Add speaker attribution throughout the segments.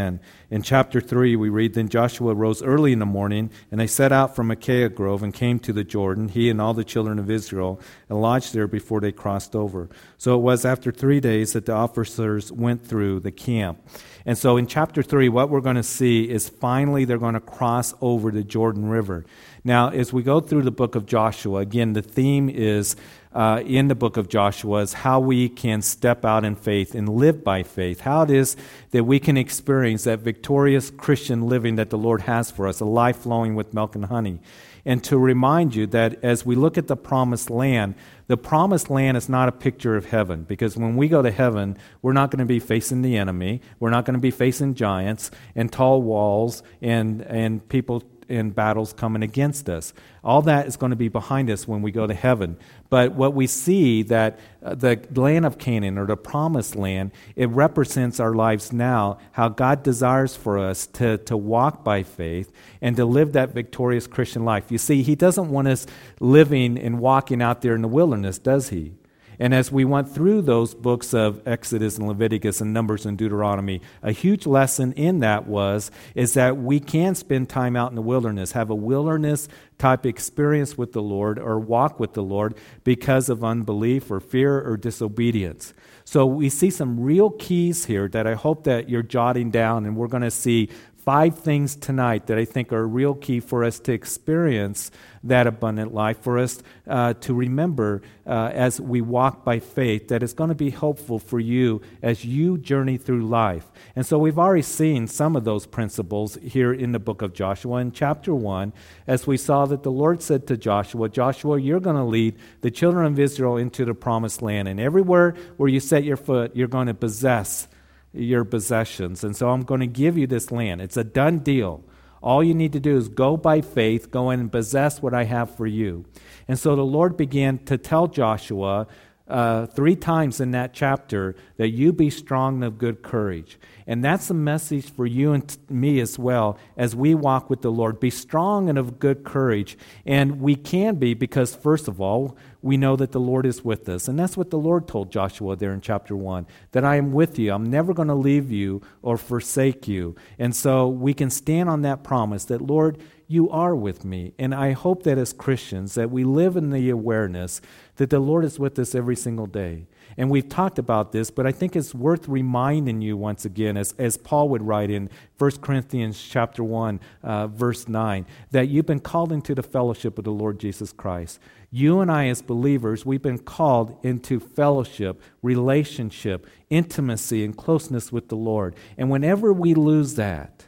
Speaker 1: 10. In chapter 3, we read Then Joshua rose early in the morning, and they set out from Acacia Grove and came to the Jordan, he and all the children of Israel, and lodged there before they crossed over. So it was after three days that the officers went through the camp. And so in chapter 3, what we're going to see is finally they're going to cross over the Jordan River. Now, as we go through the book of Joshua, again, the theme is uh, in the book of Joshua is how we can step out in faith and live by faith. How it is that we can experience that victorious Christian living that the Lord has for us, a life flowing with milk and honey. And to remind you that as we look at the promised land, the promised land is not a picture of heaven because when we go to heaven, we're not going to be facing the enemy. We're not going to be facing giants and tall walls and, and people in battles coming against us. All that is going to be behind us when we go to heaven. But what we see that uh, the land of Canaan or the promised land, it represents our lives now, how God desires for us to, to walk by faith and to live that victorious Christian life. You see, He doesn't want us living and walking out there in the wilderness, does He? And as we went through those books of Exodus and Leviticus and Numbers and Deuteronomy, a huge lesson in that was is that we can spend time out in the wilderness, have a wilderness type experience with the Lord or walk with the Lord because of unbelief or fear or disobedience. So we see some real keys here that I hope that you're jotting down and we're going to see five things tonight that I think are real key for us to experience that abundant life, for us uh, to remember uh, as we walk by faith that it's going to be helpful for you as you journey through life. And so we've already seen some of those principles here in the book of Joshua. In chapter 1, as we saw that the Lord said to Joshua, Joshua, you're going to lead the children of Israel into the promised land, and everywhere where you set your foot, you're going to possess your possessions. And so I'm going to give you this land. It's a done deal. All you need to do is go by faith, go in and possess what I have for you. And so the Lord began to tell Joshua uh, three times in that chapter that you be strong and of good courage. And that's a message for you and me as well as we walk with the Lord. Be strong and of good courage. And we can be because, first of all, we know that the Lord is with us. And that's what the Lord told Joshua there in chapter 1 that I am with you. I'm never going to leave you or forsake you. And so we can stand on that promise that, Lord, you are with me. And I hope that as Christians that we live in the awareness that the Lord is with us every single day. And we've talked about this, but I think it's worth reminding you once again, as, as Paul would write in 1 Corinthians chapter 1, uh, verse 9, that you've been called into the fellowship of the Lord Jesus Christ. You and I, as believers, we've been called into fellowship, relationship, intimacy, and closeness with the Lord. And whenever we lose that,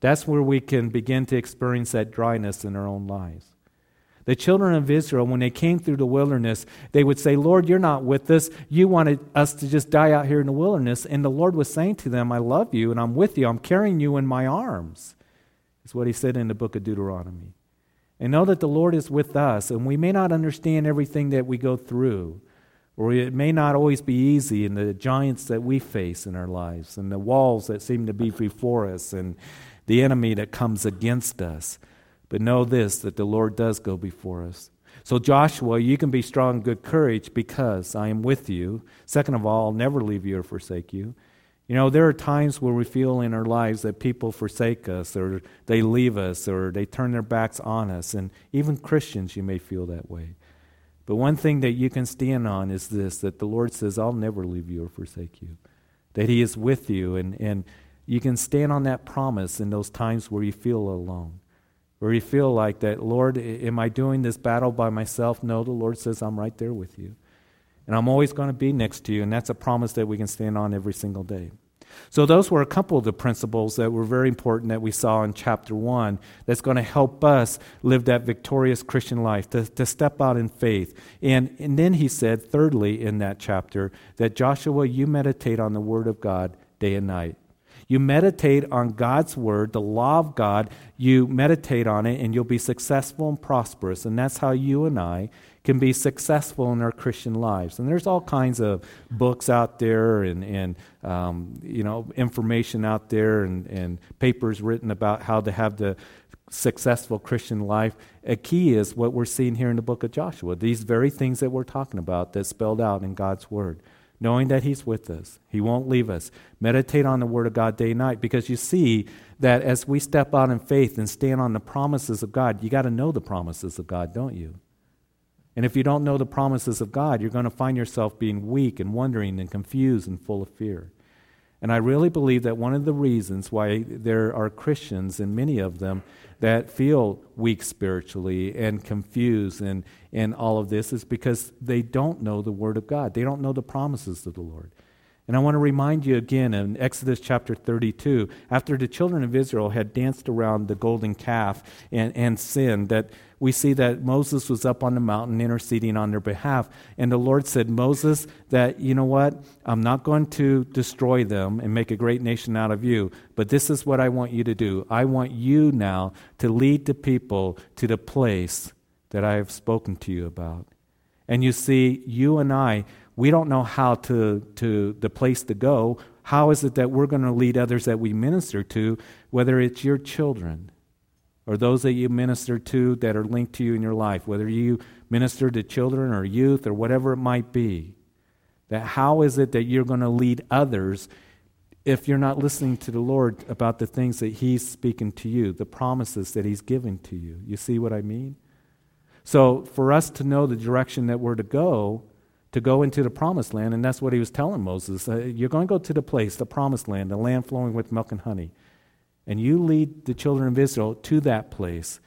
Speaker 1: that's where we can begin to experience that dryness in our own lives. The children of Israel, when they came through the wilderness, they would say, Lord, you're not with us. You wanted us to just die out here in the wilderness. And the Lord was saying to them, I love you and I'm with you. I'm carrying you in my arms. Is what he said in the book of Deuteronomy. And know that the Lord is with us, and we may not understand everything that we go through, or it may not always be easy in the giants that we face in our lives, and the walls that seem to be before us, and the enemy that comes against us. But know this that the Lord does go before us. So, Joshua, you can be strong, good courage because I am with you. Second of all, I'll never leave you or forsake you. You know, there are times where we feel in our lives that people forsake us or they leave us or they turn their backs on us. And even Christians, you may feel that way. But one thing that you can stand on is this that the Lord says, I'll never leave you or forsake you. That He is with you. And, and you can stand on that promise in those times where you feel alone. Where you feel like that, Lord, am I doing this battle by myself? No, the Lord says, I'm right there with you. And I'm always going to be next to you. And that's a promise that we can stand on every single day. So, those were a couple of the principles that were very important that we saw in chapter one that's going to help us live that victorious Christian life, to, to step out in faith. And, and then he said, thirdly, in that chapter, that Joshua, you meditate on the word of God day and night. You meditate on God's word, the law of God, you meditate on it, and you'll be successful and prosperous. And that's how you and I can be successful in our Christian lives. And there's all kinds of books out there and, and um, you know, information out there and, and papers written about how to have the successful Christian life. A key is what we're seeing here in the book of Joshua. These very things that we're talking about that's spelled out in God's Word. knowing that He's with us. He won't leave us. Meditate on the Word of God day and night because you see that as we step out in faith and stand on the promises of God, you got to know the promises of God, don't you? And if you don't know the promises of God, you're going to find yourself being weak and wondering and confused and full of fear. And I really believe that one of the reasons why there are Christians, and many of them, that feel weak spiritually and confused and, and all of this is because they don't know the Word of God. They don't know the promises of the Lord. And I want to remind you again in Exodus chapter 32, after the children of Israel had danced around the golden calf and, and sinned, that we see that Moses was up on the mountain interceding on their behalf. And the Lord said, Moses, that, you know what? I'm not going to destroy them and make a great nation out of you, but this is what I want you to do. I want you now to lead the people to the place that I have spoken to you about. And you see, you and I, we don't know how to, to the place to go. How is it that we're going to lead others that we minister to, whether it's your children or those that you minister to that are linked to you in your life, whether you minister to children or youth or whatever it might be? That how is it that you're going to lead others if you're not listening to the Lord about the things that He's speaking to you, the promises that He's giving to you? You see what I mean? So, for us to know the direction that we're to go, to go into the promised land. And that's what he was telling Moses. Uh, you're going to go to the place, the promised land, the land flowing with milk and honey. And you lead the children of Israel to that place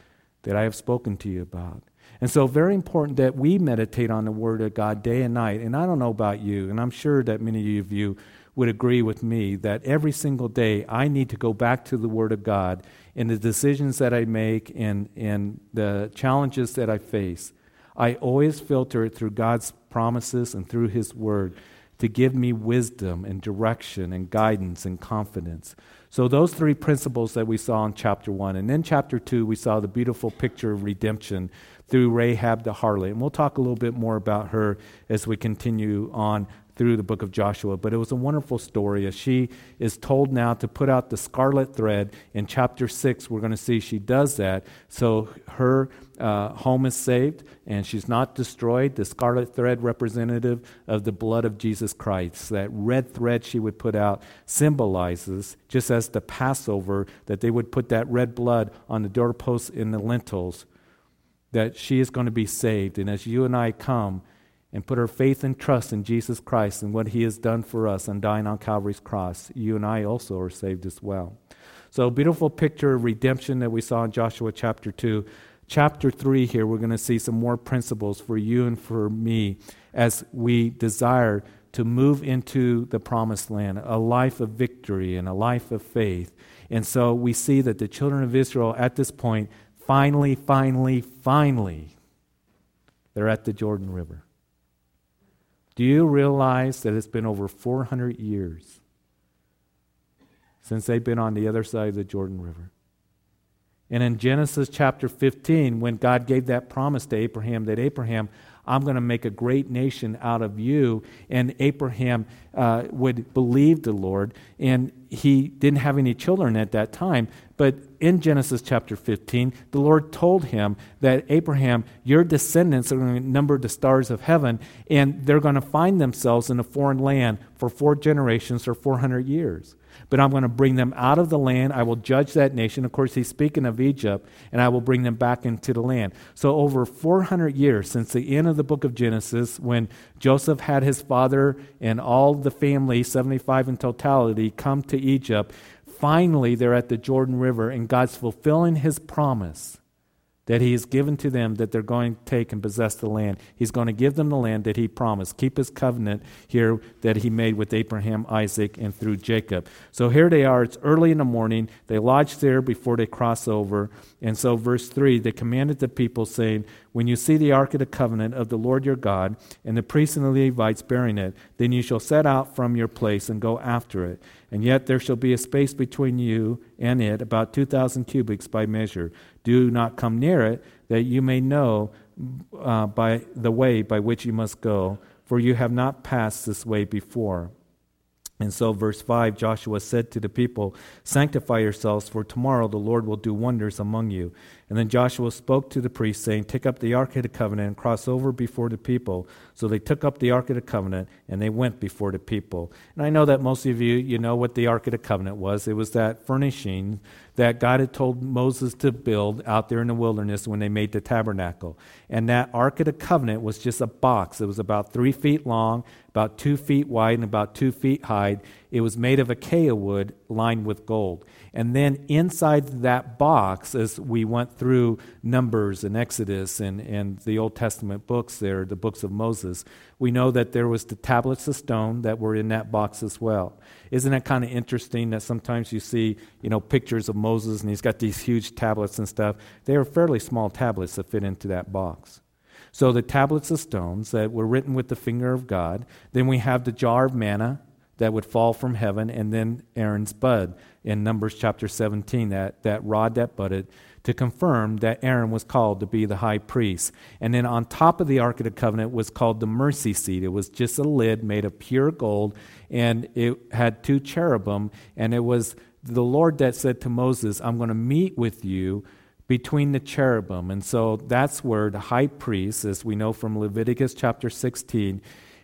Speaker 1: that I have spoken to you about. And so, very important that we meditate on the Word of God day and night. And I don't know about you, and I'm sure that many of you would agree with me that every single day I need to go back to the Word of God in the decisions that I make and, and the challenges that I face. I always filter it through God's promises and through His Word to give me wisdom and direction and guidance and confidence. So, those three principles that we saw in chapter 1. And then, chapter 2, we saw the beautiful picture of redemption through Rahab the harlot. And we'll talk a little bit more about her as we continue on through the book of Joshua. But it was a wonderful story as she is told now to put out the scarlet thread. In chapter 6, we're going to see she does that. So her uh, home is saved and she's not destroyed. The scarlet thread, representative of the blood of Jesus Christ. That red thread she would put out symbolizes, just as the Passover, that they would put that red blood on the doorposts in the lintels, that she is going to be saved. And as you and I come, and put our faith and trust in Jesus Christ and what he has done for us and dying on Calvary's cross, you and I also are saved as well. So, beautiful picture of redemption that we saw in Joshua chapter 2. Chapter 3 here, we're going to see some more principles for you and for me as we desire to move into the promised land, a life of victory and a life of faith. And so we see that the children of Israel at this point, finally, finally, finally, they're at the Jordan River. Do you realize that it's been over 400 years since they've been on the other side of the Jordan River? And in Genesis chapter 15, when God gave that promise to Abraham, that Abraham, I'm going to make a great nation out of you. And Abraham uh, would believe the Lord. And he didn't have any children at that time. But in Genesis chapter 15, the Lord told him that Abraham, your descendants are going to number the stars of heaven, and they're going to find themselves in a foreign land for four generations or 400 years but I'm going to bring them out of the land. I will judge that nation. Of course, he's speaking of Egypt, and I will bring them back into the land. So, over 400 years since the end of the book of Genesis, when Joseph had his father and all the family, 75 in totality, come to Egypt, finally they're at the Jordan River, and God's fulfilling his promise that he has given to them that they're going to take and possess the land. He's going to give them the land that he promised. Keep his covenant here that he made with Abraham, Isaac, and through Jacob. So here they are. It's early in the morning. They lodge there before they cross over. And so, verse 3 they commanded the people, saying, When you see the ark of the covenant of the Lord your God, and the priests and the Levites bearing it, then you shall set out from your place and go after it. And yet there shall be a space between you and it, about 2,000 cubits by measure. Do not come near it, that you may know uh, by the way by which you must go, for you have not passed this way before. And so, verse 5 Joshua said to the people, Sanctify yourselves, for tomorrow the Lord will do wonders among you. And then Joshua spoke to the priests, saying, Take up the ark of the covenant and cross over before the people. So they took up the Ark of the Covenant and they went before the people. And I know that most of you, you know what the Ark of the Covenant was. It was that furnishing that God had told Moses to build out there in the wilderness when they made the tabernacle. And that Ark of the Covenant was just a box. It was about three feet long, about two feet wide, and about two feet high. It was made of acacia wood lined with gold. And then inside that box, as we went through Numbers and Exodus and, and the Old Testament books there, the books of Moses, we know that there was the tablets of stone that were in that box as well. Isn't that kind of interesting that sometimes you see, you know, pictures of Moses and he's got these huge tablets and stuff? They are fairly small tablets that fit into that box. So the tablets of stones that were written with the finger of God. Then we have the jar of manna that would fall from heaven, and then Aaron's bud in Numbers chapter 17, that, that rod that budded, to confirm that Aaron was called to be the high priest. And then on top of the Ark of the Covenant was called the mercy seat. It was just a lid made of pure gold, and it had two cherubim, and it was the Lord that said to Moses, I'm going to meet with you between the cherubim. And so that's where the high priest, as we know from Leviticus chapter 16,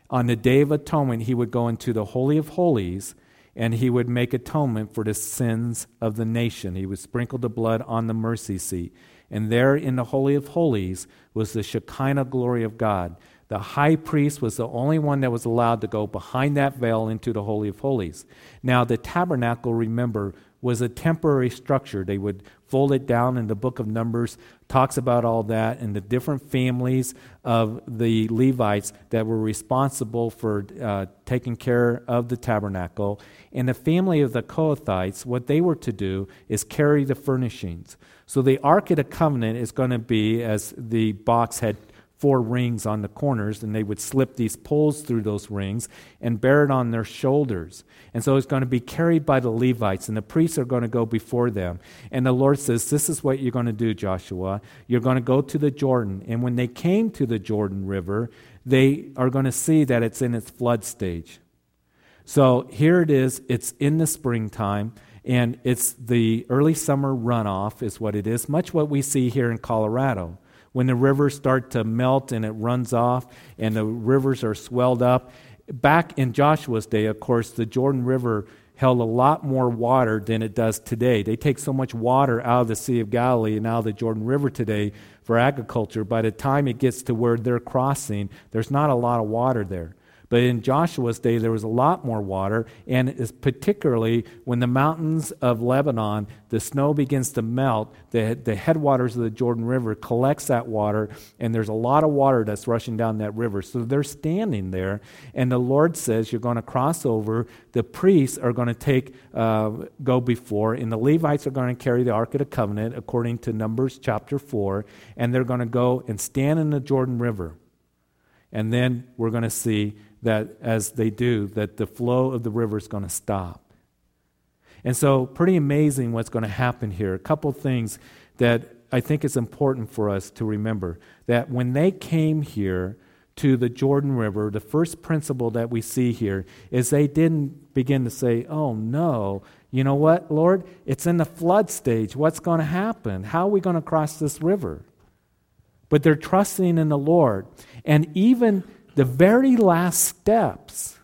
Speaker 1: on the Day of Atonement, he would go into the Holy of Holies and he would make atonement for the sins of the nation. He would sprinkle the blood on the mercy seat. And there in the Holy of Holies was the Shekinah glory of God. The high priest was the only one that was allowed to go behind that veil into the Holy of Holies. Now, the tabernacle, remember, was a temporary structure. They would fold it down, and the book of Numbers talks about all that and the different families of the Levites that were responsible for uh, taking care of the tabernacle. And the family of the Kohathites, what they were to do is carry the furnishings. So the Ark of the Covenant is going to be, as the box had four rings on the corners, and they would slip these poles through those rings and bear it on their shoulders. And so it's going to be carried by the Levites, and the priests are going to go before them. And the Lord says, This is what you're going to do, Joshua. You're going to go to the Jordan. And when they came to the Jordan River, they are going to see that it's in its flood stage. So here it is, it's in the springtime. And it's the early summer runoff, is what it is, much what we see here in Colorado when the rivers start to melt and it runs off and the rivers are swelled up. Back in Joshua's day, of course, the Jordan River held a lot more water than it does today. They take so much water out of the Sea of Galilee and out of the Jordan River today for agriculture. By the time it gets to where they're crossing, there's not a lot of water there. But in Joshua's day, there was a lot more water, and it's particularly when the mountains of Lebanon, the snow begins to melt, the, the headwaters of the Jordan River collects that water, and there's a lot of water that's rushing down that river. So they're standing there, and the Lord says, You're going to cross over. The priests are going to take, uh, go before, and the Levites are going to carry the Ark of the Covenant, according to Numbers chapter 4, and they're going to go and stand in the Jordan River. And then we're going to see that as they do, that the flow of the river is going to stop. And so, pretty amazing what's going to happen here. A couple things that I think is important for us to remember that when they came here to the Jordan River, the first principle that we see here is they didn't begin to say, Oh no, you know what, Lord? It's in the flood stage. What's going to happen? How are we going to cross this river? But they're trusting in the Lord. And even the very last steps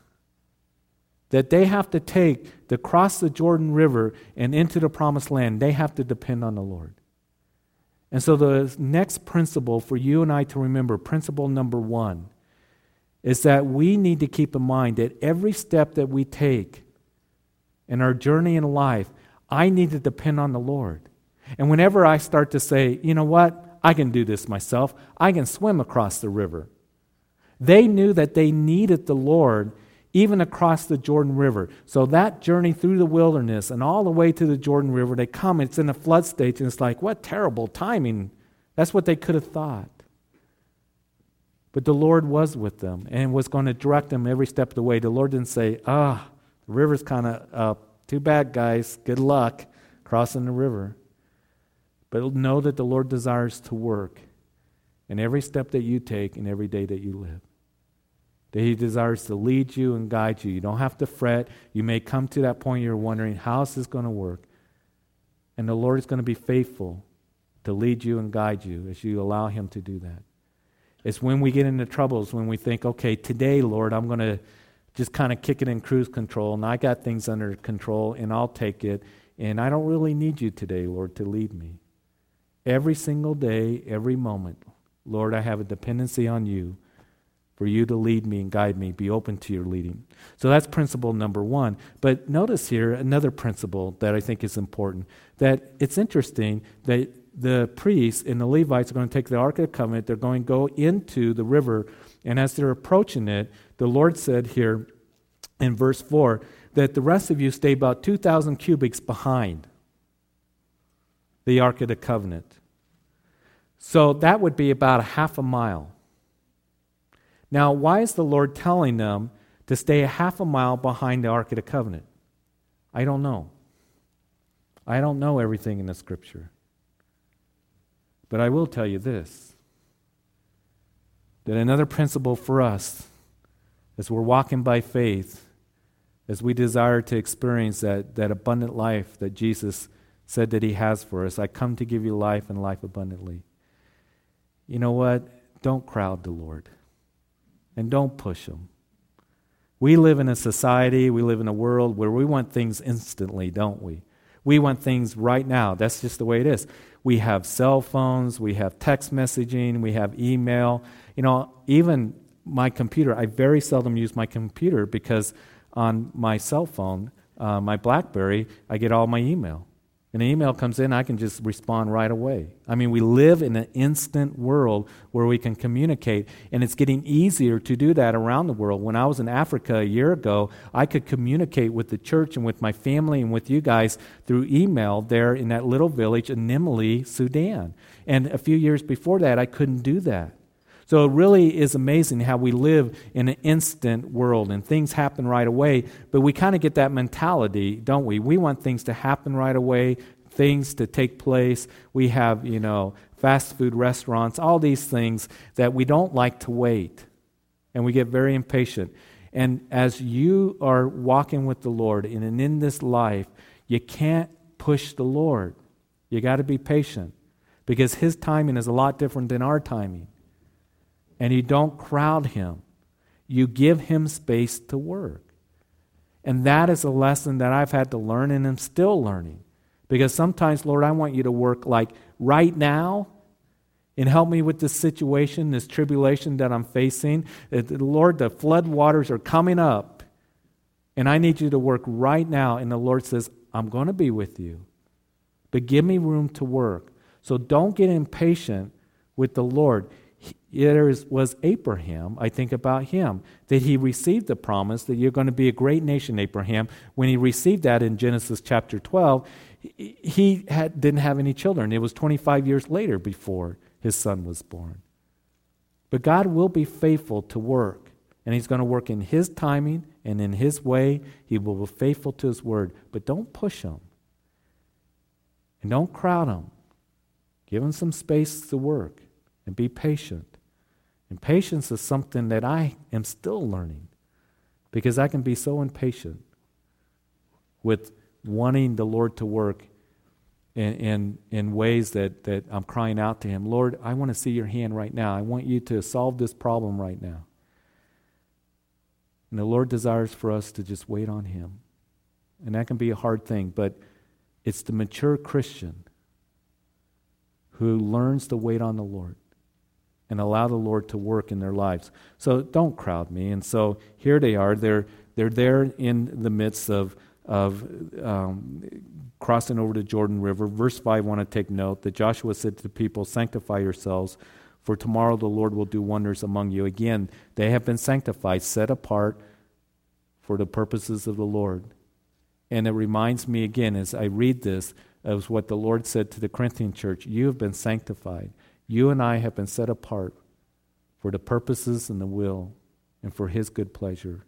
Speaker 1: that they have to take to cross the Jordan River and into the promised land, they have to depend on the Lord. And so, the next principle for you and I to remember, principle number one, is that we need to keep in mind that every step that we take in our journey in life, I need to depend on the Lord. And whenever I start to say, you know what, I can do this myself, I can swim across the river. They knew that they needed the Lord even across the Jordan River. So that journey through the wilderness and all the way to the Jordan River, they come, it's in a flood stage, and it's like, what terrible timing. That's what they could have thought. But the Lord was with them and was going to direct them every step of the way. The Lord didn't say, ah, the river's kind of up. Too bad, guys. Good luck crossing the river. But know that the Lord desires to work in every step that you take and every day that you live that He desires to lead you and guide you. You don't have to fret. You may come to that point you're wondering, how is this going to work? And the Lord is going to be faithful to lead you and guide you as you allow Him to do that. It's when we get into troubles, when we think, okay, today, Lord, I'm going to just kind of kick it in cruise control, and I got things under control, and I'll take it. And I don't really need you today, Lord, to lead me. Every single day, every moment, Lord, I have a dependency on you for you to lead me and guide me, be open to your leading. So that's principle number one. But notice here another principle that I think is important that it's interesting that the priests and the Levites are going to take the Ark of the Covenant, they're going to go into the river, and as they're approaching it, the Lord said here in verse 4 that the rest of you stay about 2,000 cubits behind the Ark of the Covenant. So that would be about a half a mile. Now, why is the Lord telling them to stay a half a mile behind the Ark of the Covenant? I don't know. I don't know everything in the Scripture. But I will tell you this that another principle for us as we're walking by faith, as we desire to experience that, that abundant life that Jesus said that He has for us, I come to give you life and life abundantly. You know what? Don't crowd the Lord and don't push them. We live in a society, we live in a world where we want things instantly, don't we? We want things right now. That's just the way it is. We have cell phones, we have text messaging, we have email. You know, even my computer, I very seldom use my computer because on my cell phone, uh, my Blackberry, I get all my email. And an email comes in, I can just respond right away. I mean, we live in an instant world where we can communicate, and it's getting easier to do that around the world. When I was in Africa a year ago, I could communicate with the church and with my family and with you guys through email there in that little village in Nimule, Sudan. And a few years before that, I couldn't do that. So it really is amazing how we live in an instant world and things happen right away, but we kind of get that mentality, don't we? We want things to happen right away, things to take place. We have, you know, fast food restaurants, all these things that we don't like to wait. And we get very impatient. And as you are walking with the Lord and in this life, you can't push the Lord. You got to be patient because his timing is a lot different than our timing and you don't crowd him. You give him space to work. And that is a lesson that I've had to learn and am still learning. Because sometimes, Lord, I want you to work like right now and help me with this situation, this tribulation that I'm facing. Lord, the flood waters are coming up. And I need you to work right now. And the Lord says, I'm going to be with you. But give me room to work. So don't get impatient with the Lord there was Abraham. I think about him, that he received the promise that you're going to be a great nation, Abraham. When he received that in Genesis chapter 12, he had, didn't have any children. It was 25 years later before his son was born. But God will be faithful to work, and he's going to work in his timing and in his way. He will be faithful to his word, but don't push him. And don't crowd him. Give him some space to work and be patient. And patience is something that I am still learning because I can be so impatient with wanting the Lord to work in, in, in ways that, that I'm crying out to Him Lord, I want to see your hand right now. I want you to solve this problem right now. And the Lord desires for us to just wait on Him. And that can be a hard thing, but it's the mature Christian who learns to wait on the Lord and allow the Lord to work in their lives. So don't crowd me. And so here they are. They're, they're there in the midst of, of um, crossing over the Jordan River. Verse 5, I want to take note that Joshua said to the people, Sanctify yourselves, for tomorrow the Lord will do wonders among you. Again, they have been sanctified, set apart for the purposes of the Lord. And it reminds me again as I read this of what the Lord said to the Corinthian church You have been sanctified. You and I have been set apart for the purposes and the will and for His good pleasure.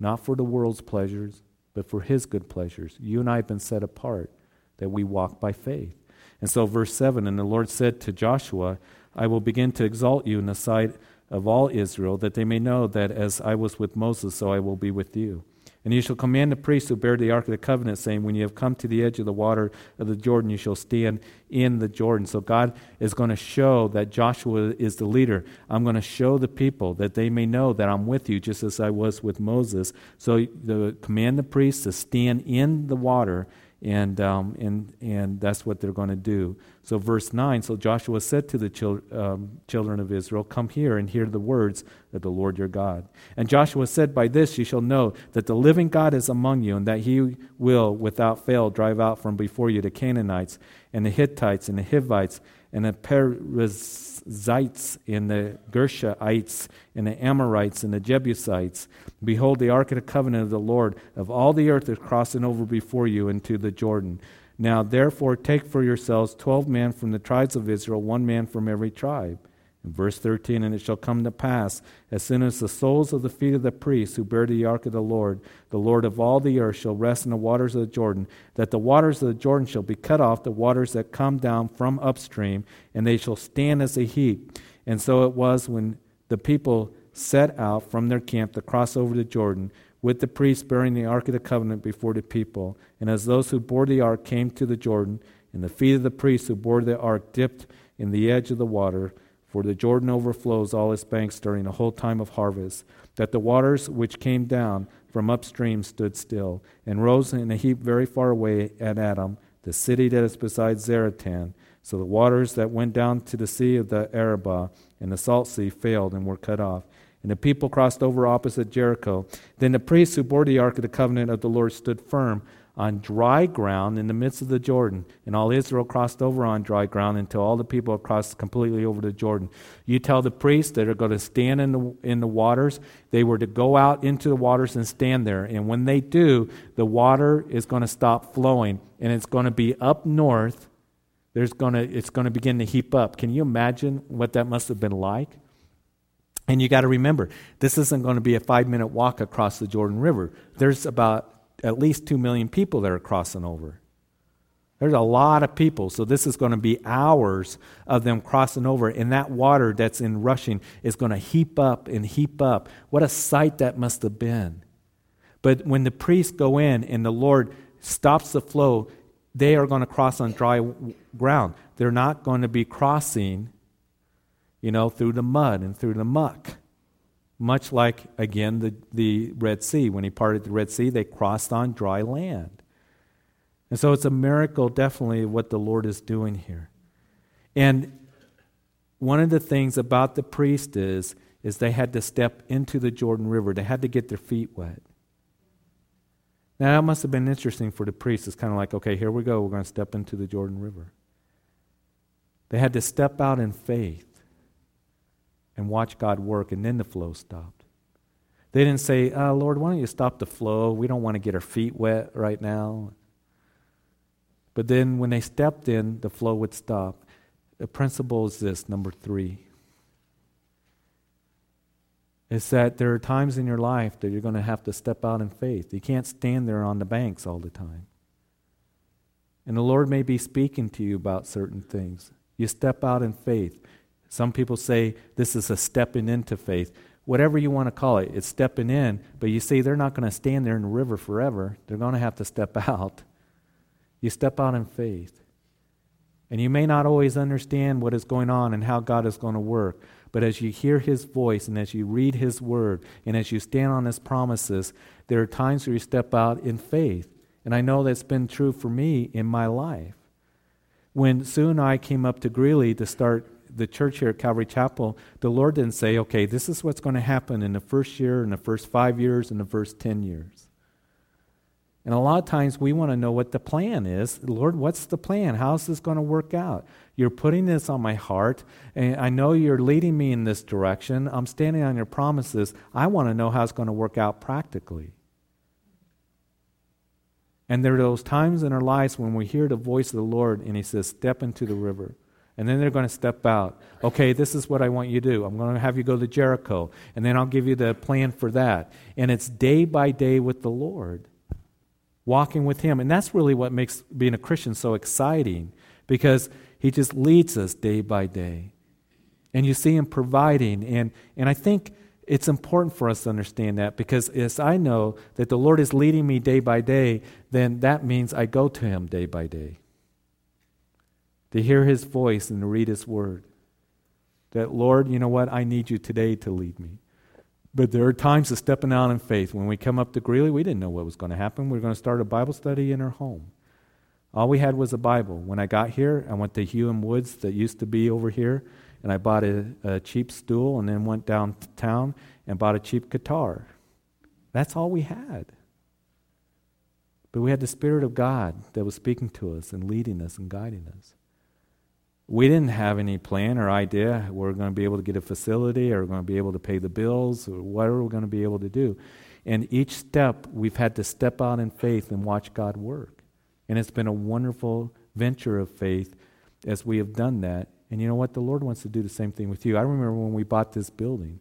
Speaker 1: Not for the world's pleasures, but for His good pleasures. You and I have been set apart that we walk by faith. And so, verse 7 And the Lord said to Joshua, I will begin to exalt you in the sight of all Israel, that they may know that as I was with Moses, so I will be with you. And you shall command the priests who bear the ark of the covenant, saying, When you have come to the edge of the water of the Jordan, you shall stand in the Jordan. So God is going to show that Joshua is the leader. I'm going to show the people that they may know that I'm with you, just as I was with Moses. So the command the priests to stand in the water and, um, and, and that's what they're going to do. So, verse 9 So Joshua said to the chil- um, children of Israel, Come here and hear the words of the Lord your God. And Joshua said, By this you shall know that the living God is among you, and that he will without fail drive out from before you the Canaanites, and the Hittites, and the Hivites, and the Perizzites, and the Gershonites, and the Amorites, and the Jebusites. Behold, the ark of the covenant of the Lord of all the earth is crossing over before you into the Jordan. Now, therefore, take for yourselves twelve men from the tribes of Israel, one man from every tribe. In verse 13, and it shall come to pass, as soon as the soles of the feet of the priests who bear the ark of the Lord, the Lord of all the earth, shall rest in the waters of the Jordan, that the waters of the Jordan shall be cut off, the waters that come down from upstream, and they shall stand as a heap. And so it was when the people set out from their camp to cross over the Jordan, with the priests bearing the ark of the covenant before the people. And as those who bore the ark came to the Jordan, and the feet of the priests who bore the ark dipped in the edge of the water, for the Jordan overflows all its banks during the whole time of harvest, that the waters which came down from upstream stood still, and rose in a heap very far away at Adam, the city that is beside Zaretan. So the waters that went down to the sea of the Arabah and the salt sea failed and were cut off. And the people crossed over opposite Jericho. Then the priests who bore the ark of the covenant of the Lord stood firm on dry ground in the midst of the Jordan. And all Israel crossed over on dry ground until all the people crossed completely over the Jordan. You tell the priests that are going to stand in the, in the waters, they were to go out into the waters and stand there. And when they do, the water is going to stop flowing and it's going to be up north. There's to, it's going to begin to heap up. Can you imagine what that must have been like? And you got to remember, this isn't going to be a five minute walk across the Jordan River. There's about at least 2 million people that are crossing over. There's a lot of people, so this is going to be hours of them crossing over, and that water that's in rushing is going to heap up and heap up. What a sight that must have been. But when the priests go in and the Lord stops the flow, they are going to cross on dry ground. They're not going to be crossing, you know, through the mud and through the muck. Much like, again, the, the Red Sea. When he parted the Red Sea, they crossed on dry land. And so it's a miracle, definitely, what the Lord is doing here. And one of the things about the priest is, is they had to step into the Jordan River. They had to get their feet wet. Now, that must have been interesting for the priests. It's kind of like, okay, here we go. We're going to step into the Jordan River. They had to step out in faith and watch God work, and then the flow stopped. They didn't say, oh, Lord, why don't you stop the flow? We don't want to get our feet wet right now. But then when they stepped in, the flow would stop. The principle is this number three is that there are times in your life that you're going to have to step out in faith. You can't stand there on the banks all the time. And the Lord may be speaking to you about certain things. You step out in faith. Some people say this is a stepping into faith. Whatever you want to call it, it's stepping in. But you see, they're not going to stand there in the river forever. They're going to have to step out. You step out in faith. And you may not always understand what is going on and how God is going to work. But as you hear His voice and as you read His word and as you stand on His promises, there are times where you step out in faith. And I know that's been true for me in my life. When Sue and I came up to Greeley to start the church here at Calvary Chapel, the Lord didn't say, okay, this is what's going to happen in the first year, in the first five years, in the first 10 years. And a lot of times we want to know what the plan is. Lord, what's the plan? How's this going to work out? You're putting this on my heart, and I know you're leading me in this direction. I'm standing on your promises. I want to know how it's going to work out practically. And there are those times in our lives when we hear the voice of the Lord and He says, Step into the river. And then they're going to step out. Okay, this is what I want you to do. I'm going to have you go to Jericho, and then I'll give you the plan for that. And it's day by day with the Lord, walking with Him. And that's really what makes being a Christian so exciting because He just leads us day by day. And you see Him providing. And, and I think it's important for us to understand that because as I know that the Lord is leading me day by day, then that means I go to Him day by day. To hear His voice and to read His word. That, Lord, you know what? I need you today to lead me. But there are times of stepping out in faith. When we come up to Greeley, we didn't know what was going to happen. We were going to start a Bible study in our home. All we had was a Bible. When I got here, I went to Hume Woods that used to be over here and I bought a, a cheap stool and then went downtown and bought a cheap guitar. That's all we had. But we had the Spirit of God that was speaking to us and leading us and guiding us. We didn't have any plan or idea we're going to be able to get a facility or we're going to be able to pay the bills or what are we going to be able to do. And each step, we've had to step out in faith and watch God work. And it's been a wonderful venture of faith as we have done that. And you know what? The Lord wants to do the same thing with you. I remember when we bought this building.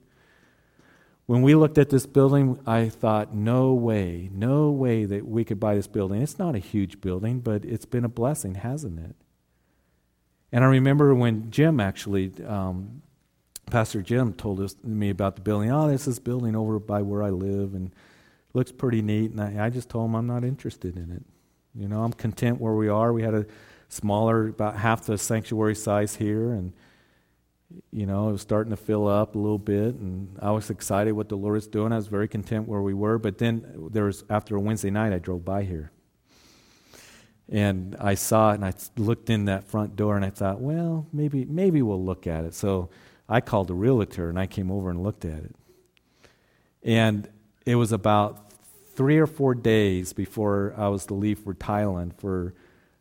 Speaker 1: When we looked at this building, I thought, no way, no way that we could buy this building. It's not a huge building, but it's been a blessing, hasn't it? And I remember when Jim actually, um, Pastor Jim told us, me about the building. Oh, there's this building over by where I live, and looks pretty neat. And I, I just told him I'm not interested in it. You know, I'm content where we are. We had a smaller, about half the sanctuary size here, and you know, it was starting to fill up a little bit, and I was excited what the Lord is doing. I was very content where we were, but then there was after a Wednesday night, I drove by here, and I saw it, and I looked in that front door, and I thought, well, maybe maybe we'll look at it. So I called a realtor, and I came over and looked at it, and it was about three or four days before I was to leave for Thailand for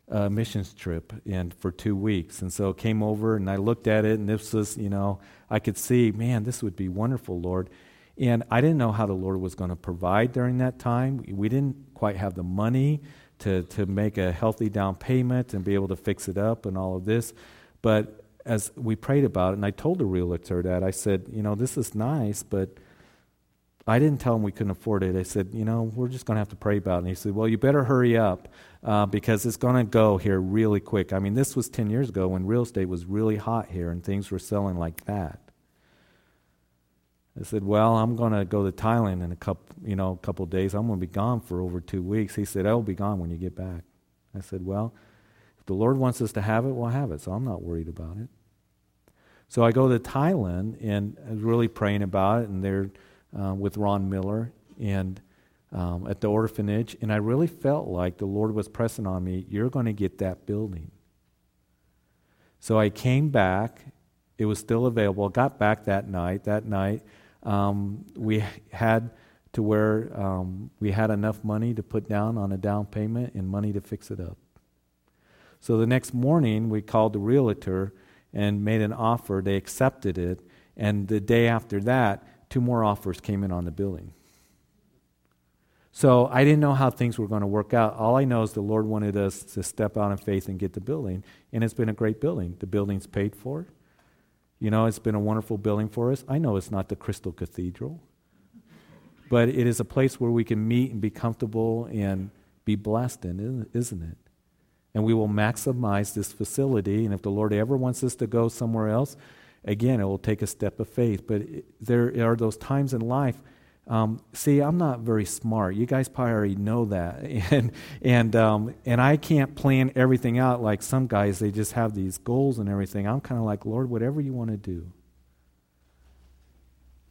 Speaker 1: a missions trip and for two weeks. And so I came over and I looked at it and this was, you know, I could see, man, this would be wonderful, Lord. And I didn't know how the Lord was going to provide during that time. We didn't quite have the money to, to make a healthy down payment and be able to fix it up and all of this. But as we prayed about it, and I told the realtor that, I said, you know, this is nice, but I didn't tell him we couldn't afford it. I said, you know, we're just going to have to pray about it. And he said, well, you better hurry up uh, because it's going to go here really quick. I mean, this was 10 years ago when real estate was really hot here and things were selling like that. I said, "Well, I'm going to go to Thailand in a couple, you know, a couple days. I'm going to be gone for over two weeks." He said, "I'll be gone when you get back." I said, "Well, if the Lord wants us to have it, we'll have it. So I'm not worried about it." So I go to Thailand and I was really praying about it, and there uh, with Ron Miller and um, at the orphanage, and I really felt like the Lord was pressing on me, You're going to get that building. So I came back. It was still available. Got back that night. That night, um, we had to where um, we had enough money to put down on a down payment and money to fix it up. So the next morning, we called the realtor and made an offer. They accepted it. And the day after that, two more offers came in on the building. So I didn't know how things were going to work out. All I know is the Lord wanted us to step out in faith and get the building. And it's been a great building. The building's paid for. You know, it's been a wonderful building for us. I know it's not the Crystal Cathedral, but it is a place where we can meet and be comfortable and be blessed in, isn't it? And we will maximize this facility. And if the Lord ever wants us to go somewhere else, again, it will take a step of faith. But there are those times in life. Um, see, I'm not very smart. You guys probably already know that, and and um, and I can't plan everything out like some guys. They just have these goals and everything. I'm kind of like, Lord, whatever you want to do.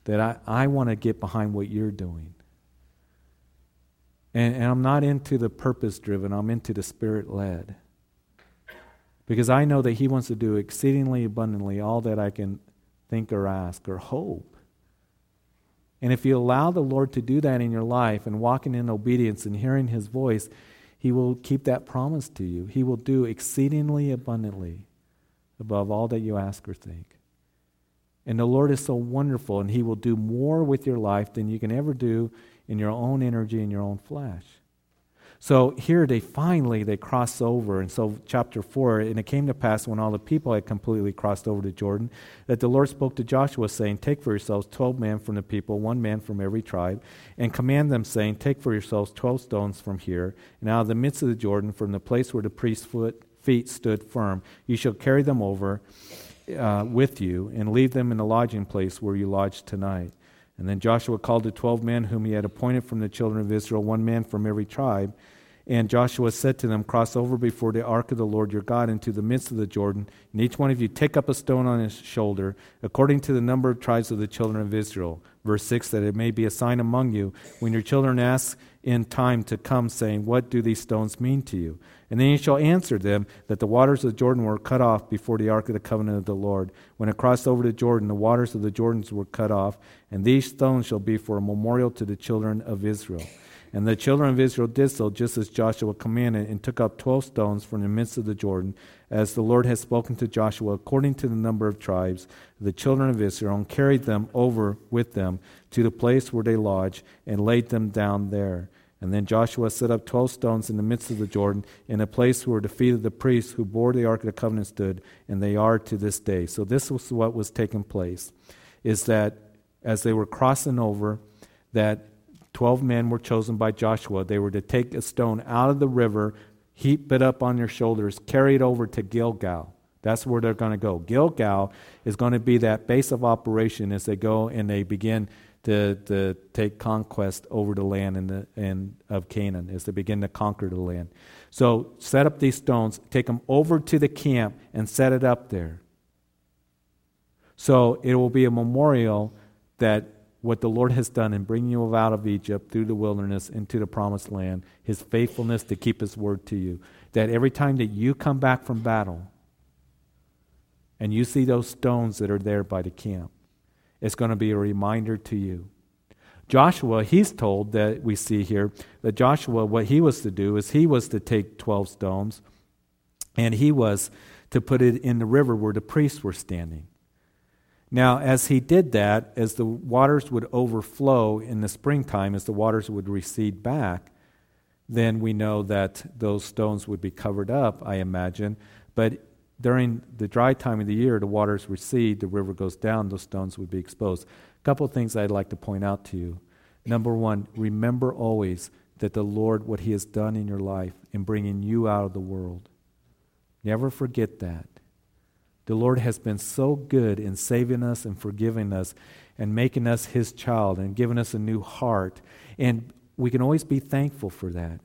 Speaker 1: That I, I want to get behind what you're doing. And, and I'm not into the purpose driven. I'm into the spirit led. Because I know that He wants to do exceedingly abundantly all that I can think or ask or hope. And if you allow the Lord to do that in your life and walking in obedience and hearing His voice, He will keep that promise to you. He will do exceedingly abundantly above all that you ask or think. And the Lord is so wonderful, and He will do more with your life than you can ever do in your own energy and your own flesh. So here they finally they cross over, and so chapter four, and it came to pass when all the people had completely crossed over to Jordan, that the Lord spoke to Joshua, saying, Take for yourselves twelve men from the people, one man from every tribe, and command them, saying, Take for yourselves twelve stones from here, and out of the midst of the Jordan, from the place where the priest's foot, feet stood firm, you shall carry them over uh, with you, and leave them in the lodging place where you lodge tonight. And then Joshua called the twelve men whom he had appointed from the children of Israel, one man from every tribe. And Joshua said to them, Cross over before the ark of the Lord your God into the midst of the Jordan, and each one of you take up a stone on his shoulder, according to the number of tribes of the children of Israel. Verse 6 That it may be a sign among you when your children ask in time to come, saying, What do these stones mean to you? And then you shall answer them that the waters of Jordan were cut off before the ark of the covenant of the Lord. When it crossed over to Jordan, the waters of the Jordans were cut off, and these stones shall be for a memorial to the children of Israel. And the children of Israel did so just as Joshua commanded, and took up twelve stones from the midst of the Jordan, as the Lord had spoken to Joshua, according to the number of tribes the children of Israel, and carried them over with them to the place where they lodged, and laid them down there. And then Joshua set up twelve stones in the midst of the Jordan, in a place where the feet of the priests who bore the ark of the covenant stood, and they are to this day. So this was what was taking place, is that as they were crossing over, that twelve men were chosen by Joshua. They were to take a stone out of the river, heap it up on their shoulders, carry it over to Gilgal. That's where they're going to go. Gilgal is going to be that base of operation as they go and they begin to, to take conquest over the land in the, in, of Canaan as they begin to conquer the land. So set up these stones, take them over to the camp, and set it up there. So it will be a memorial that what the Lord has done in bringing you out of Egypt through the wilderness into the promised land, his faithfulness to keep his word to you. That every time that you come back from battle and you see those stones that are there by the camp, it's going to be a reminder to you. Joshua, he's told that we see here that Joshua, what he was to do is he was to take 12 stones and he was to put it in the river where the priests were standing. Now, as he did that, as the waters would overflow in the springtime, as the waters would recede back, then we know that those stones would be covered up, I imagine. But during the dry time of the year, the waters recede, the river goes down, those stones would be exposed. A couple of things I'd like to point out to you. Number one, remember always that the Lord, what He has done in your life in bringing you out of the world. Never forget that. The Lord has been so good in saving us and forgiving us and making us His child and giving us a new heart. And we can always be thankful for that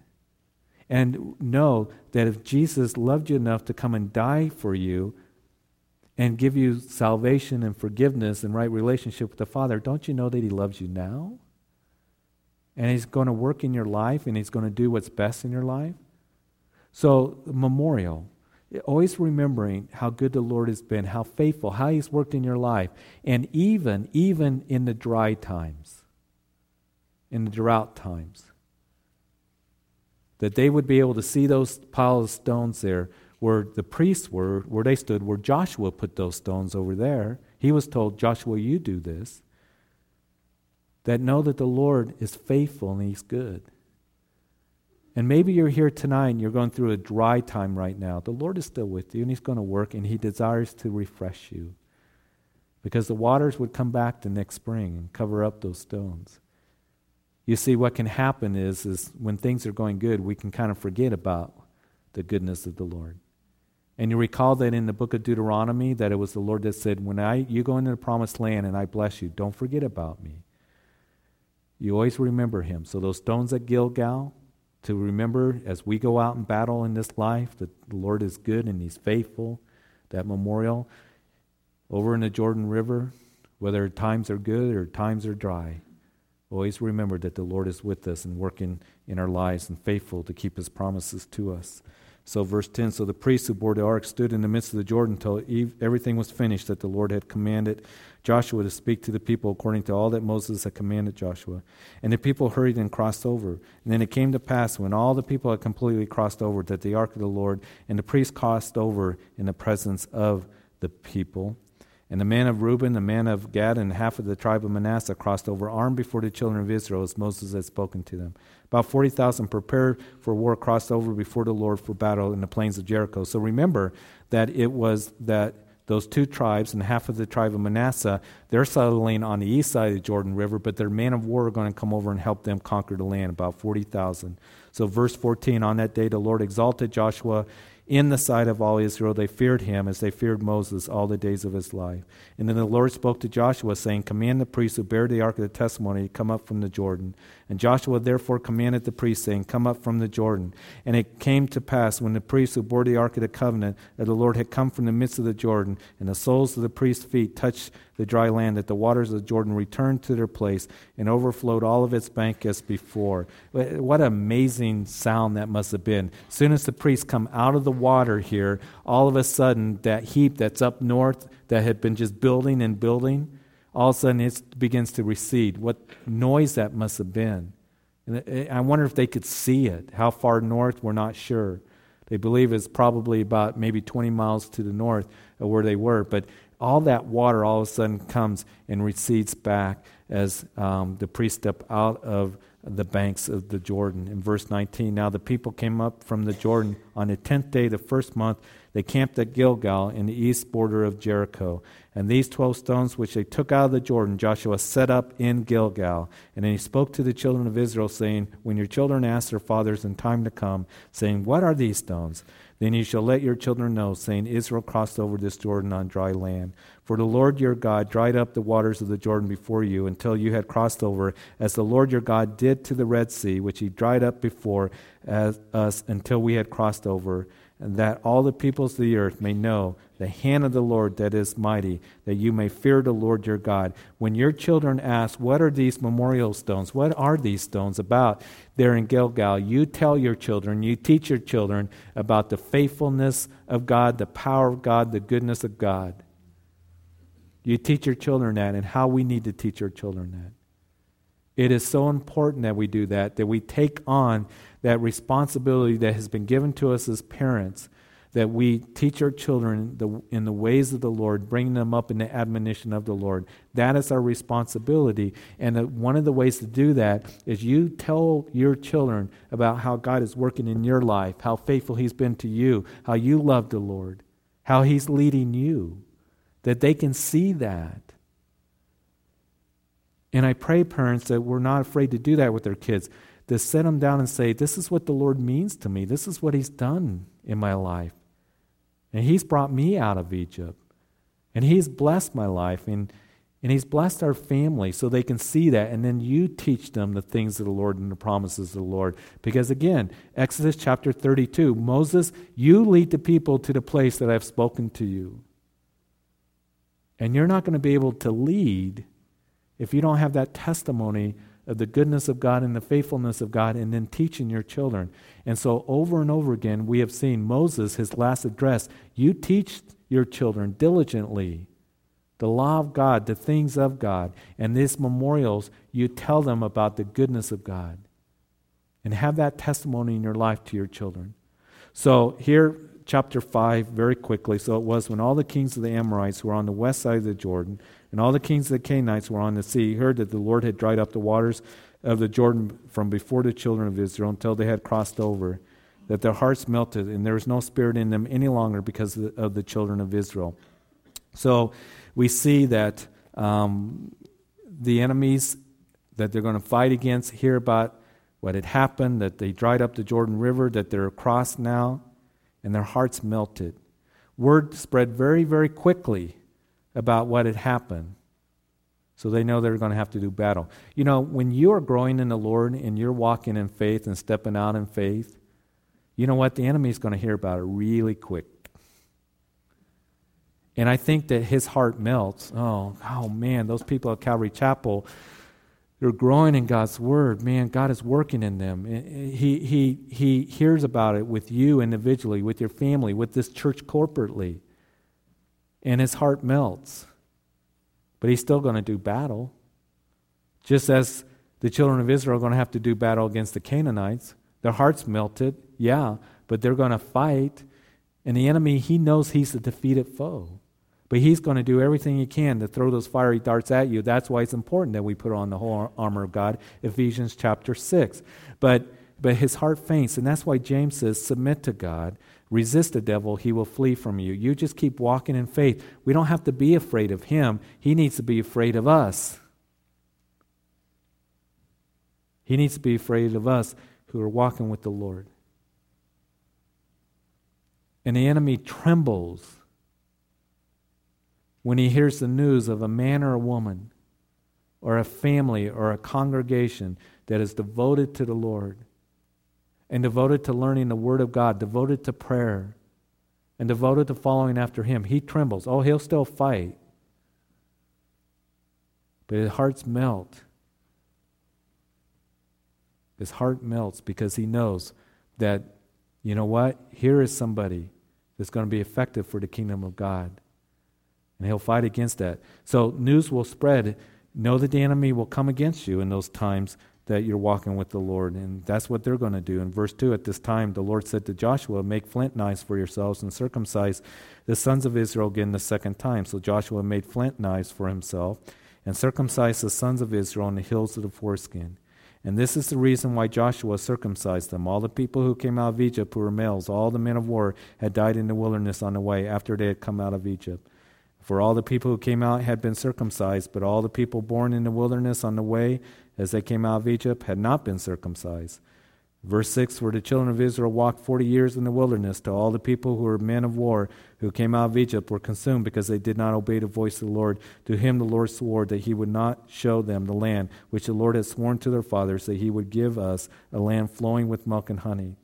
Speaker 1: and know that if Jesus loved you enough to come and die for you and give you salvation and forgiveness and right relationship with the Father, don't you know that He loves you now? And He's going to work in your life and He's going to do what's best in your life? So, memorial. Always remembering how good the Lord has been, how faithful, how He's worked in your life, and even, even in the dry times, in the drought times that they would be able to see those piles of stones there where the priests were, where they stood, where Joshua put those stones over there. He was told, Joshua, you do this. That know that the Lord is faithful and He's good. And maybe you're here tonight and you're going through a dry time right now. The Lord is still with you and He's going to work and He desires to refresh you. Because the waters would come back the next spring and cover up those stones. You see, what can happen is, is when things are going good, we can kind of forget about the goodness of the Lord. And you recall that in the book of Deuteronomy, that it was the Lord that said, When I, you go into the promised land and I bless you, don't forget about me. You always remember him. So those stones at Gilgal, to remember as we go out and battle in this life that the Lord is good and he's faithful, that memorial over in the Jordan River, whether times are good or times are dry, Always remember that the Lord is with us and working in our lives and faithful to keep his promises to us. So, verse 10 So the priests who bore the ark stood in the midst of the Jordan until everything was finished that the Lord had commanded Joshua to speak to the people according to all that Moses had commanded Joshua. And the people hurried and crossed over. And then it came to pass when all the people had completely crossed over that the ark of the Lord and the priests crossed over in the presence of the people. And the man of Reuben, the man of Gad, and half of the tribe of Manasseh crossed over armed before the children of Israel as Moses had spoken to them. About 40,000 prepared for war crossed over before the Lord for battle in the plains of Jericho. So remember that it was that those two tribes and half of the tribe of Manasseh, they're settling on the east side of the Jordan River, but their men of war are going to come over and help them conquer the land, about 40,000. So, verse 14 On that day, the Lord exalted Joshua in the sight of all Israel. They feared him as they feared Moses all the days of his life. And then the Lord spoke to Joshua, saying, Command the priests who bear the ark of the testimony to come up from the Jordan. And Joshua therefore commanded the priests, saying, Come up from the Jordan. And it came to pass, when the priests who bore the ark of the covenant of the Lord had come from the midst of the Jordan, and the soles of the priests' feet touched the dry land, that the waters of Jordan returned to their place and overflowed all of its bank as before. What amazing sound that must have been. As soon as the priests come out of the water here, all of a sudden, that heap that's up north that had been just building and building, all of a sudden it begins to recede. What noise that must have been. And uh, I wonder if they could see it. How far north, we're not sure. They believe it's probably about maybe 20 miles to the north of where they were. But all that water all of a sudden comes and recedes back as um, the priests step out of the banks of the Jordan. In verse 19, now the people came up from the Jordan on the tenth day of the first month they camped at Gilgal in the east border of Jericho. And these twelve stones which they took out of the Jordan, Joshua set up in Gilgal. And then he spoke to the children of Israel, saying, When your children ask their fathers in time to come, saying, What are these stones? Then you shall let your children know, saying, Israel crossed over this Jordan on dry land. For the Lord your God dried up the waters of the Jordan before you until you had crossed over, as the Lord your God did to the Red Sea, which he dried up before us until we had crossed over and that all the peoples of the earth may know the hand of the Lord that is mighty, that you may fear the Lord your God. When your children ask, What are these memorial stones? What are these stones about there in Gilgal? You tell your children, you teach your children about the faithfulness of God, the power of God, the goodness of God. You teach your children that and how we need to teach our children that. It is so important that we do that, that we take on that responsibility that has been given to us as parents, that we teach our children the, in the ways of the Lord, bring them up in the admonition of the Lord. That is our responsibility. And one of the ways to do that is you tell your children about how God is working in your life, how faithful He's been to you, how you love the Lord, how He's leading you, that they can see that. And I pray, parents, that we're not afraid to do that with their kids to set them down and say, This is what the Lord means to me. This is what He's done in my life. And He's brought me out of Egypt. And He's blessed my life. And, and He's blessed our family so they can see that. And then you teach them the things of the Lord and the promises of the Lord. Because again, Exodus chapter 32 Moses, you lead the people to the place that I've spoken to you. And you're not going to be able to lead if you don't have that testimony of the goodness of God and the faithfulness of God, and then teaching your children. And so, over and over again, we have seen Moses, his last address, you teach your children diligently the law of God, the things of God. And these memorials, you tell them about the goodness of God. And have that testimony in your life to your children. So, here, chapter 5, very quickly. So, it was when all the kings of the Amorites who were on the west side of the Jordan and all the kings of the Canaanites were on the sea. Heard that the Lord had dried up the waters of the Jordan from before the children of Israel until they had crossed over, that their hearts melted, and there was no spirit in them any longer because of the, of the children of Israel. So we see that um, the enemies that they're going to fight against hear about what had happened, that they dried up the Jordan River, that they're across now, and their hearts melted. Word spread very, very quickly about what had happened. So they know they're going to have to do battle. You know, when you are growing in the Lord and you're walking in faith and stepping out in faith, you know what? The enemy is going to hear about it really quick. And I think that his heart melts. Oh, oh man, those people at Calvary Chapel, they're growing in God's word. Man, God is working in them. Eh, eh, he, he, he hears about it with you individually, with your family, with this church corporately and his heart melts. But he's still going to do battle. Just as the children of Israel are going to have to do battle against the Canaanites. Their hearts melted, yeah, but they're going to fight. And the enemy, he knows he's a defeated foe. But he's going to do everything he can to throw those fiery darts at you. That's why it's important that we put on the whole armor of God, Ephesians chapter 6. But, but his heart faints, and that's why James says, submit to God. Resist the devil, he will flee from you. You just keep walking in faith. We don't have to be afraid of him, he needs to be afraid of us. He needs to be afraid of us who are walking with the Lord. And the enemy trembles when he hears the news of a man or a woman or a family or a congregation that is devoted to the Lord and devoted to learning the Word of God, devoted to prayer, and devoted to following after Him, he trembles. Oh, he'll still fight. But his hearts melt. His heart melts because he knows that, you know what? Here is somebody that's going to be effective for the kingdom of God. And he'll fight against that. So news will spread. Know that the enemy will come against you in those times that you're walking with the Lord. And that's what they're going to do. In verse 2, at this time, the Lord said to Joshua, Make flint knives for yourselves and circumcise the sons of Israel again the second time. So Joshua made flint knives for himself and circumcised the sons of Israel on the hills of the foreskin. And this is the reason why Joshua circumcised them. All the people who came out of Egypt who were males, all the men of war, had died in the wilderness on the way after they had come out of Egypt. For all the people who came out had been circumcised, but all the people born in the wilderness on the way as they came out of Egypt had not been circumcised. Verse 6 For the children of Israel walked forty years in the wilderness, till all the people who were men of war who came out of Egypt were consumed because they did not obey the voice of the Lord. To him the Lord swore that he would not show them the land which the Lord had sworn to their fathers, that he would give us a land flowing with milk and honey.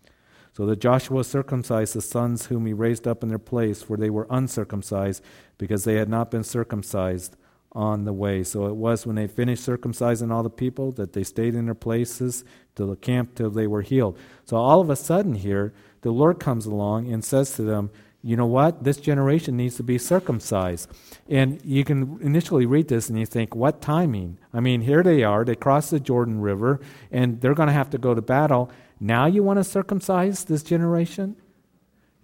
Speaker 1: So that Joshua circumcised the sons whom he raised up in their place, for they were uncircumcised, because they had not been circumcised on the way. So it was when they finished circumcising all the people that they stayed in their places to the camp till they were healed. So all of a sudden here, the Lord comes along and says to them, you know what? This generation needs to be circumcised. And you can initially read this and you think, what timing? I mean, here they are, they cross the Jordan River, and they're going to have to go to battle. Now you want to circumcise this generation?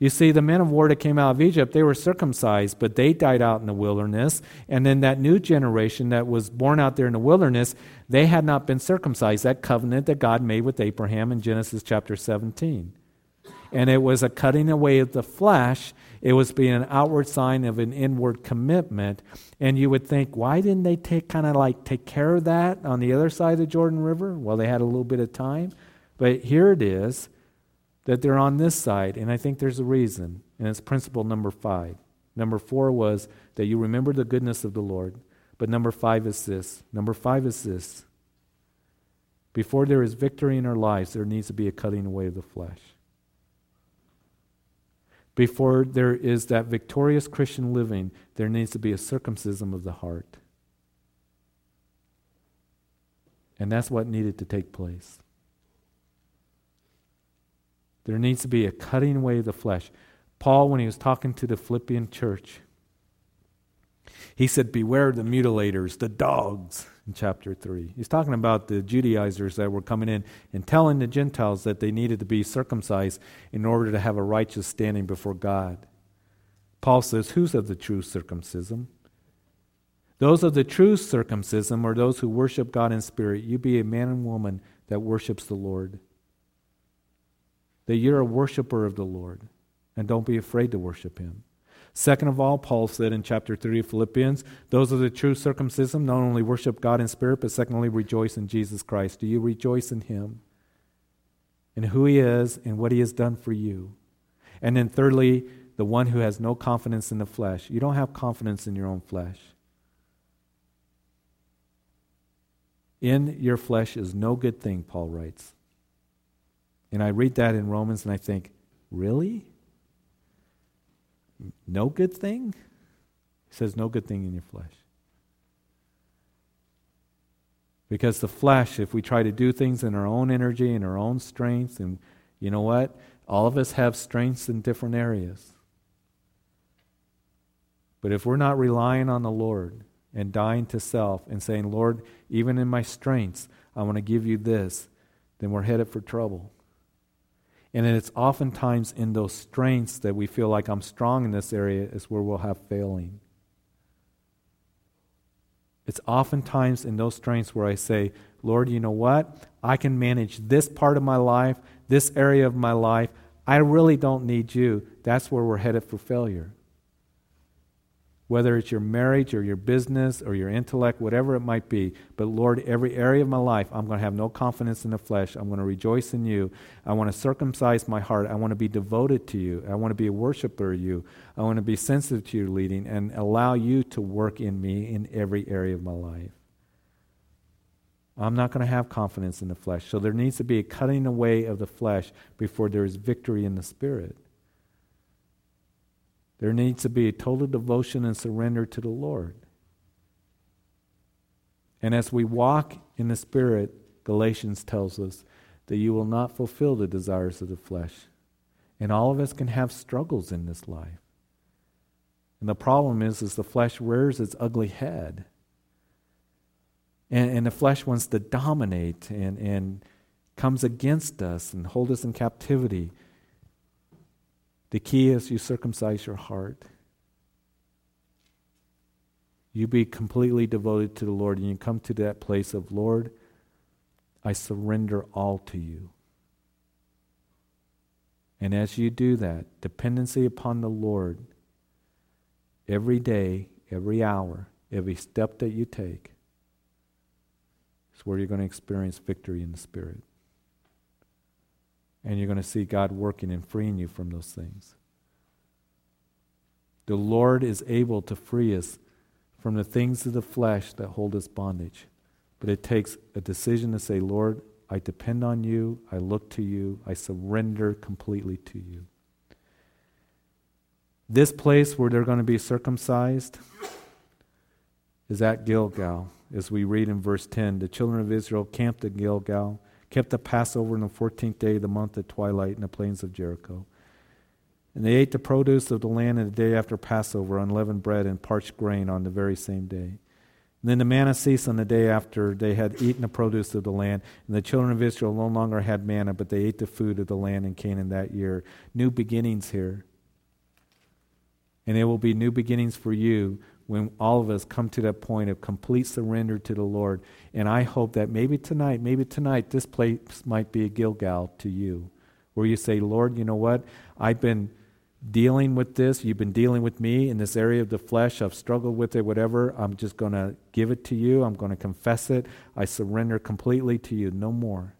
Speaker 1: You see, the men of war that came out of Egypt, they were circumcised, but they died out in the wilderness. And then that new generation that was born out there in the wilderness, they had not been circumcised. That covenant that God made with Abraham in Genesis chapter 17. And it was a cutting away of the flesh. It was being an outward sign of an inward commitment. And you would think, why didn't they take kind of like take care of that on the other side of the Jordan River? Well, they had a little bit of time. But here it is that they're on this side, and I think there's a reason, and it's principle number five. Number four was that you remember the goodness of the Lord. But number five is this. Number five is this. Before there is victory in our lives, there needs to be a cutting away of the flesh. Before there is that victorious Christian living, there needs to be a circumcision of the heart. And that's what needed to take place. There needs to be a cutting away of the flesh. Paul, when he was talking to the Philippian church, he said, Beware the mutilators, the dogs, in chapter 3. He's talking about the Judaizers that were coming in and telling the Gentiles that they needed to be circumcised in order to have a righteous standing before God. Paul says, Who's of the true circumcision? Those of the true circumcision are those who worship God in spirit. You be a man and woman that worships the Lord that you're a worshiper of the Lord and don't be afraid to worship him. Second of all, Paul said in chapter 3 of Philippians, those of the true circumcision not only worship God in spirit, but secondly rejoice in Jesus Christ. Do you rejoice in him and who he is and what he has done for you? And then thirdly, the one who has no confidence in the flesh. You don't have confidence in your own flesh. In your flesh is no good thing, Paul writes. And I read that in Romans and I think, really? No good thing? He says, no good thing in your flesh. Because the flesh, if we try to do things in our own energy and our own strength, and you know what? All of us have strengths in different areas. But if we're not relying on the Lord and dying to self and saying, Lord, even in my strengths, I want to give you this, then we're headed for trouble. And it's oftentimes in those strengths that we feel like I'm strong in this area is where we'll have failing. It's oftentimes in those strengths where I say, Lord, you know what? I can manage this part of my life, this area of my life. I really don't need you. That's where we're headed for failure. Whether it's your marriage or your business or your intellect, whatever it might be. But Lord, every area of my life, I'm going to have no confidence in the flesh. I'm going to rejoice in you. I want to circumcise my heart. I want to be devoted to you. I want to be a worshiper of you. I want to be sensitive to your leading and allow you to work in me in every area of my life. I'm not going to have confidence in the flesh. So there needs to be a cutting away of the flesh before there is victory in the spirit. There needs to be a total devotion and surrender to the Lord. And as we walk in the Spirit, Galatians tells us that you will not fulfill the desires of the flesh. And all of us can have struggles in this life. And the problem is, is the flesh rears its ugly head. And, and the flesh wants to dominate and, and comes against us and hold us in captivity. The key is you circumcise your heart. You be completely devoted to the Lord, and you come to that place of, Lord, I surrender all to you. And as you do that, dependency upon the Lord, every day, every hour, every step that you take, is where you're going to experience victory in the Spirit. And you're going to see God working and freeing you from those things. The Lord is able to free us from the things of the flesh that hold us bondage. But it takes a decision to say, Lord, I depend on you, I look to you, I surrender completely to you. This place where they're going to be circumcised is at Gilgal. As we read in verse 10, the children of Israel camped at Gilgal kept the Passover on the 14th day of the month at twilight in the plains of Jericho. And they ate the produce of the land in the day after Passover, unleavened bread and parched grain on the very same day. And then the manna ceased on the day after they had eaten the produce of the land. And the children of Israel no longer had manna, but they ate the food of the land in Canaan that year. New beginnings here. And it will be new beginnings for you when all of us come to that point of complete surrender to the Lord. And I hope that maybe tonight, maybe tonight, this place might be a Gilgal to you, where you say, Lord, you know what? I've been dealing with this. You've been dealing with me in this area of the flesh. I've struggled with it, whatever. I'm just going to give it to you. I'm going to confess it. I surrender completely to you. No more.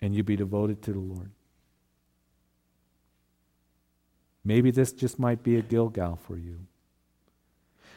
Speaker 1: And you be devoted to the Lord. Maybe this just might be a Gilgal for you.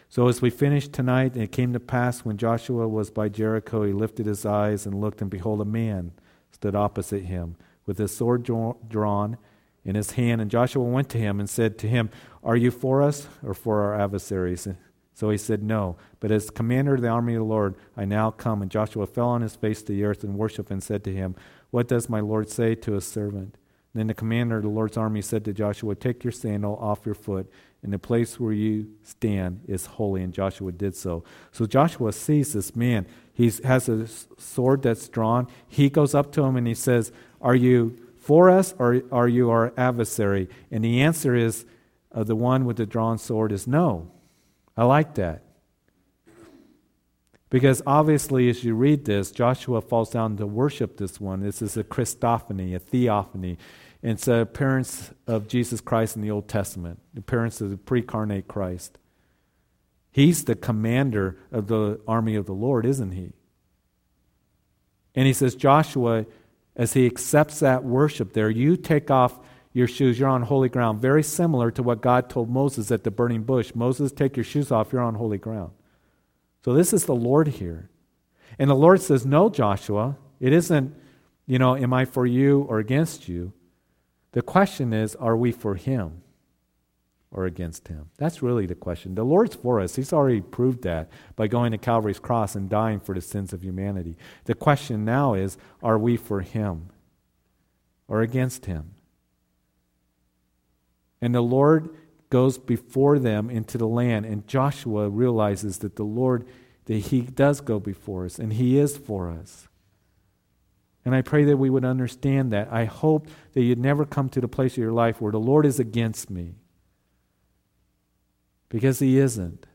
Speaker 1: So as we finish tonight, it came to pass when Joshua was by Jericho, he lifted his eyes and looked, and behold, a man stood opposite him with his sword drawn in his hand. And Joshua went to him and said to him, Are you for us or for our adversaries? So he said, No. But as commander of the army of the Lord, I now come. And Joshua fell on his face to the earth and worshiped and said to him, What does my Lord say to his servant? Then the commander of the Lord's army said to Joshua, Take your sandal off your foot, and the place where you stand is holy. And Joshua did so. So Joshua sees this man. He has a sword that's drawn. He goes up to him and he says, Are you for us or are you our adversary? And the answer is, uh, the one with the drawn sword is no. I like that. Because obviously, as you read this, Joshua falls down to worship this one. This is a Christophany, a theophany. It's an appearance of Jesus Christ in the Old Testament, the appearance of the preincarnate Christ. He's the commander of the army of the Lord, isn't he? And he says, Joshua, as he accepts that worship there, you take off your shoes, you're on holy ground. Very similar to what God told Moses at the burning bush. Moses, take your shoes off, you're on holy ground. So this is the Lord here. And the Lord says, No, Joshua, it isn't, you know, am I for you or against you? The question is, are we for him or against him? That's really the question. The Lord's for us. He's already proved that by going to Calvary's cross and dying for the sins of humanity. The question now is, are we for him or against him? And the Lord goes before them into the land, and Joshua realizes that the Lord, that He does go before us, and He is for us. And I pray that we would understand that. I hope that you'd never come to the place of your life where the Lord is against me. Because He isn't.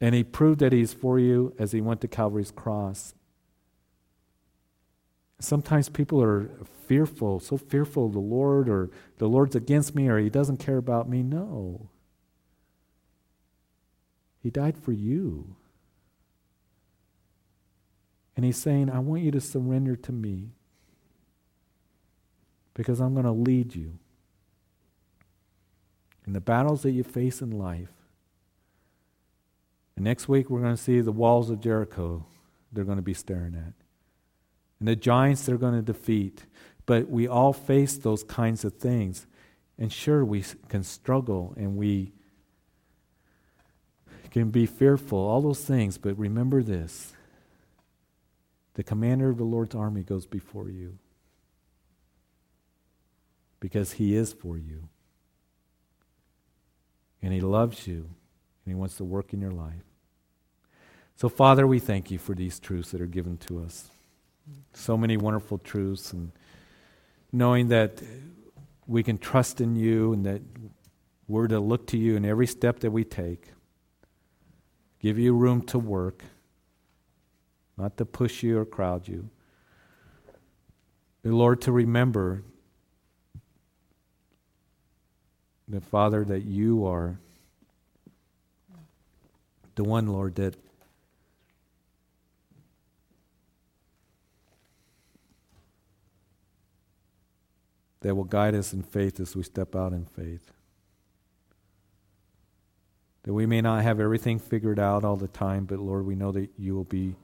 Speaker 1: And He proved that He's for you as He went to Calvary's cross. Sometimes people are fearful, so fearful of the Lord, or the Lord's against me, or He doesn't care about me. No. He died for you. And He's saying, I want you to surrender to me because I'm going to lead you in the battles that you face in life. And next week, we're going to see the walls of Jericho they're going to be staring at and the giants they're going to defeat. But we all face those kinds of things. And sure, we can struggle and we can be fearful, all those things. But remember this the commander of the Lord's army goes before you because he is for you. And he loves you and he wants to work in your life. So, Father, we thank you for these truths that are given to us so many wonderful truths and knowing that we can trust in you and that we're to look to you in every step that we take. Give you room to work, not to push you or crowd you. Lord, to remember the Father, that you are the one, Lord, that that will guide us in faith as we step out in faith. That we may not have everything figured out all the time, but Lord, we know that you will be